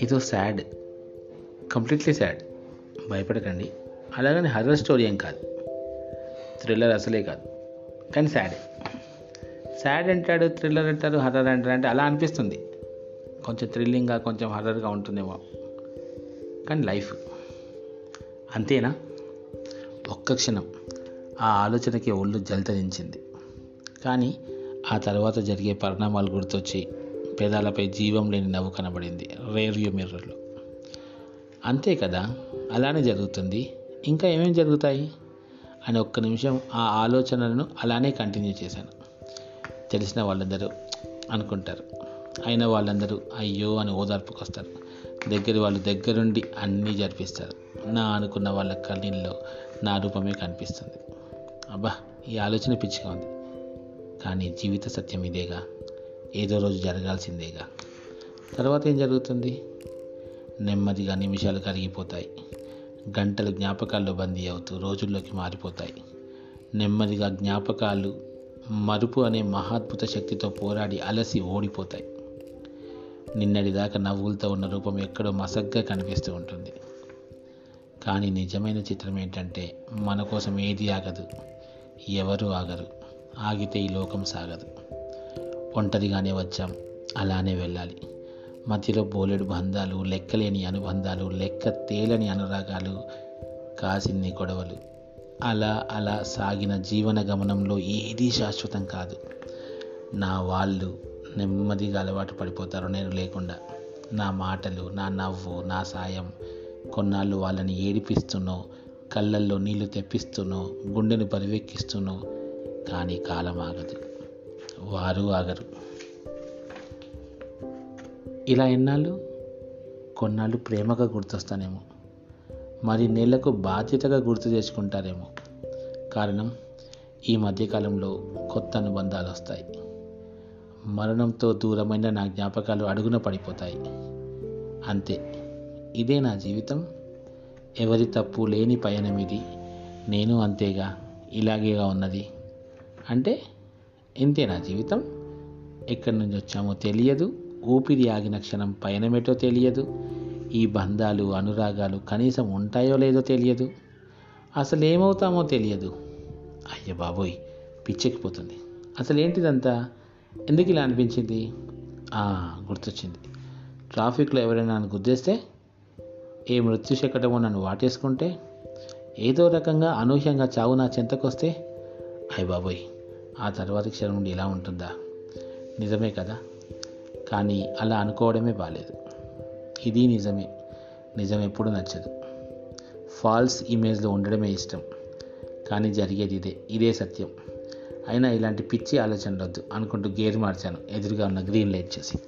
ఇదో sad completely sad భయపడకండి. అలాగని హర్రర్ స్టోరీ ఏం కాదు. థ్రిల్లర్ అసలే కాదు. కానీ సాడ్ సాడ్ అంటాడు థ్రిల్లర్ అంటారు హర్రర్ అంటారు అంటే అలా అనిపిస్తుంది. కొంచెం థ్రిల్లింగ్గా కొంచెం హర్రర్గా ఉంటుందేమో. కానీ లైఫ్ అంతేనా? ఒక్క క్షణం. ఆ ఆలోచనకి ఒళ్ళు జలతరించింది. కానీ ఆ తర్వాత జరిగే పరిణామాలు గుర్తొచ్చి పేదాలపై జీవం లేని నవ్వు కనబడింది రేర్యూ మిర్రర్లో. అంతే కదా అలానే జరుగుతుంది. ఇంకా ఏమేమి జరుగుతాయి? అని ఒక్క నిమిషం ఆ ఆలోచనలను అలానే కంటిన్యూ చేశాను. తెలిసిన వాళ్ళందరూ అనుకుంటారు. అయిన వాళ్ళందరూ అయ్యో అని ఓదార్పుకు వస్తారు. దగ్గర వాళ్ళు దగ్గరుండి అన్నీ జరిపిస్తారు. నా అనుకున్న వాళ్ళ కళ్ళల్లో నా రూపమే కనిపిస్తుంది. అబ్బా ఈ ఆలోచన పిచ్చిగా ఉంది. కానీ జీవిత సత్యం ఇదేగా. ఏదో రోజు జరగాల్సిందేగా. తర్వాత ఏం జరుగుతుంది? నెమ్మదిగా నిమిషాలు కరిగిపోతాయి. గంటలు జ్ఞాపకాల్లో బందీ అవుతూ రోజుల్లోకి మారిపోతాయి. నెమ్మదిగా జ్ఞాపకాలు మరుపు అనే మహాద్భుత శక్తితో పోరాడి అలసి ఓడిపోతాయి. నిన్నటిదాకా నవ్వులతో ఉన్న రూపం ఎక్కడో మసగ్గా కనిపిస్తూ ఉంటుంది. కానీ నిజమైన చిత్రం ఏంటంటే మన కోసం ఏది ఆగదు. ఎవరు ఆగరు. ఆగితే ఈ లోకం సాగదు. ఒంటరిగానే వచ్చాం. అలానే వెళ్ళాలి. మధ్యలో బోలెడు బంధాలు లెక్కలేని అనుబంధాలు లెక్క తేలని అనురాగాలు కాసిన్ని గొడవలు. అలా అలా సాగిన జీవన గమనంలో ఏదీ శాశ్వతం కాదు. నా వాళ్ళు నెమ్మదిగా అలవాటు పడిపోతారు నేను లేకుండా. నా మాటలు నా నవ్వు నా సాయం కొన్నాళ్ళు వాళ్ళని ఏడిపిస్తున్నో కళ్ళల్లో నీళ్ళు తెప్పిస్తున్నో గుండెను పరివెక్కిస్తున్నో కానీ కాలం ఆగదు. వారు ఆగరు. ఇలా ఎన్నాళ్ళు? కొన్నాళ్ళు ప్రేమగా గుర్తొస్తానేమో. మరి నెలకు బాధ్యతగా గుర్తు చేసుకుంటారేమో. కారణం ఈ మధ్యకాలంలో కొత్త అనుబంధాలు వస్తాయి మరణంతో దూరమైన నా జ్ఞాపకాలు అడుగున పడిపోతాయి. అంతే. ఇదే నా జీవితం. ఎవరి తప్పు లేని పయనం ఇది నేను అంతేగా ఇలాగేగా ఉన్నది. అంటే ఇంతే నా జీవితం. ఎక్కడి నుంచి వచ్చామో తెలియదు. ఊపిరి ఆగిన క్షణం పయనమేటో తెలియదు. ఈ బంధాలు అనురాగాలు కనీసం ఉంటాయో లేదో తెలియదు. అసలు ఏమవుతామో తెలియదు. అయ్య బాబోయ్ పిచ్చెక్కిపోతుంది. అసలు ఏంటిదంతా ఎందుకు ఇలా అనిపించింది? గుర్తొచ్చింది. ట్రాఫిక్లో ఎవరైనా నన్ను గుద్దేస్తే ఏ మృత్యు చెక్కటమో నన్ను వాటేసుకుంటే ఏదో రకంగా అనూహ్యంగా చావు నా చెంతకొస్తే అయ్య బాబోయ్ ఆ తర్వాతి క్షణం నుండి ఇలా ఉంటుందా? నిజమే కదా. కానీ అలా అనుకోవడమే బాలేదు. ఇది నిజమే. నిజం ఎప్పుడు నచ్చదు. ఫాల్స్ ఇమేజ్లో ఉండడమే ఇష్టం. కానీ జరిగేది ఇదే. ఇదే సత్యం. అయినా ఇలాంటి పిచ్చి ఆలోచన వద్దు అనుకుంటూ గేర్ మార్చాను. ఎదురుగా ఉన్న గ్రీన్ లైట్ చేసి.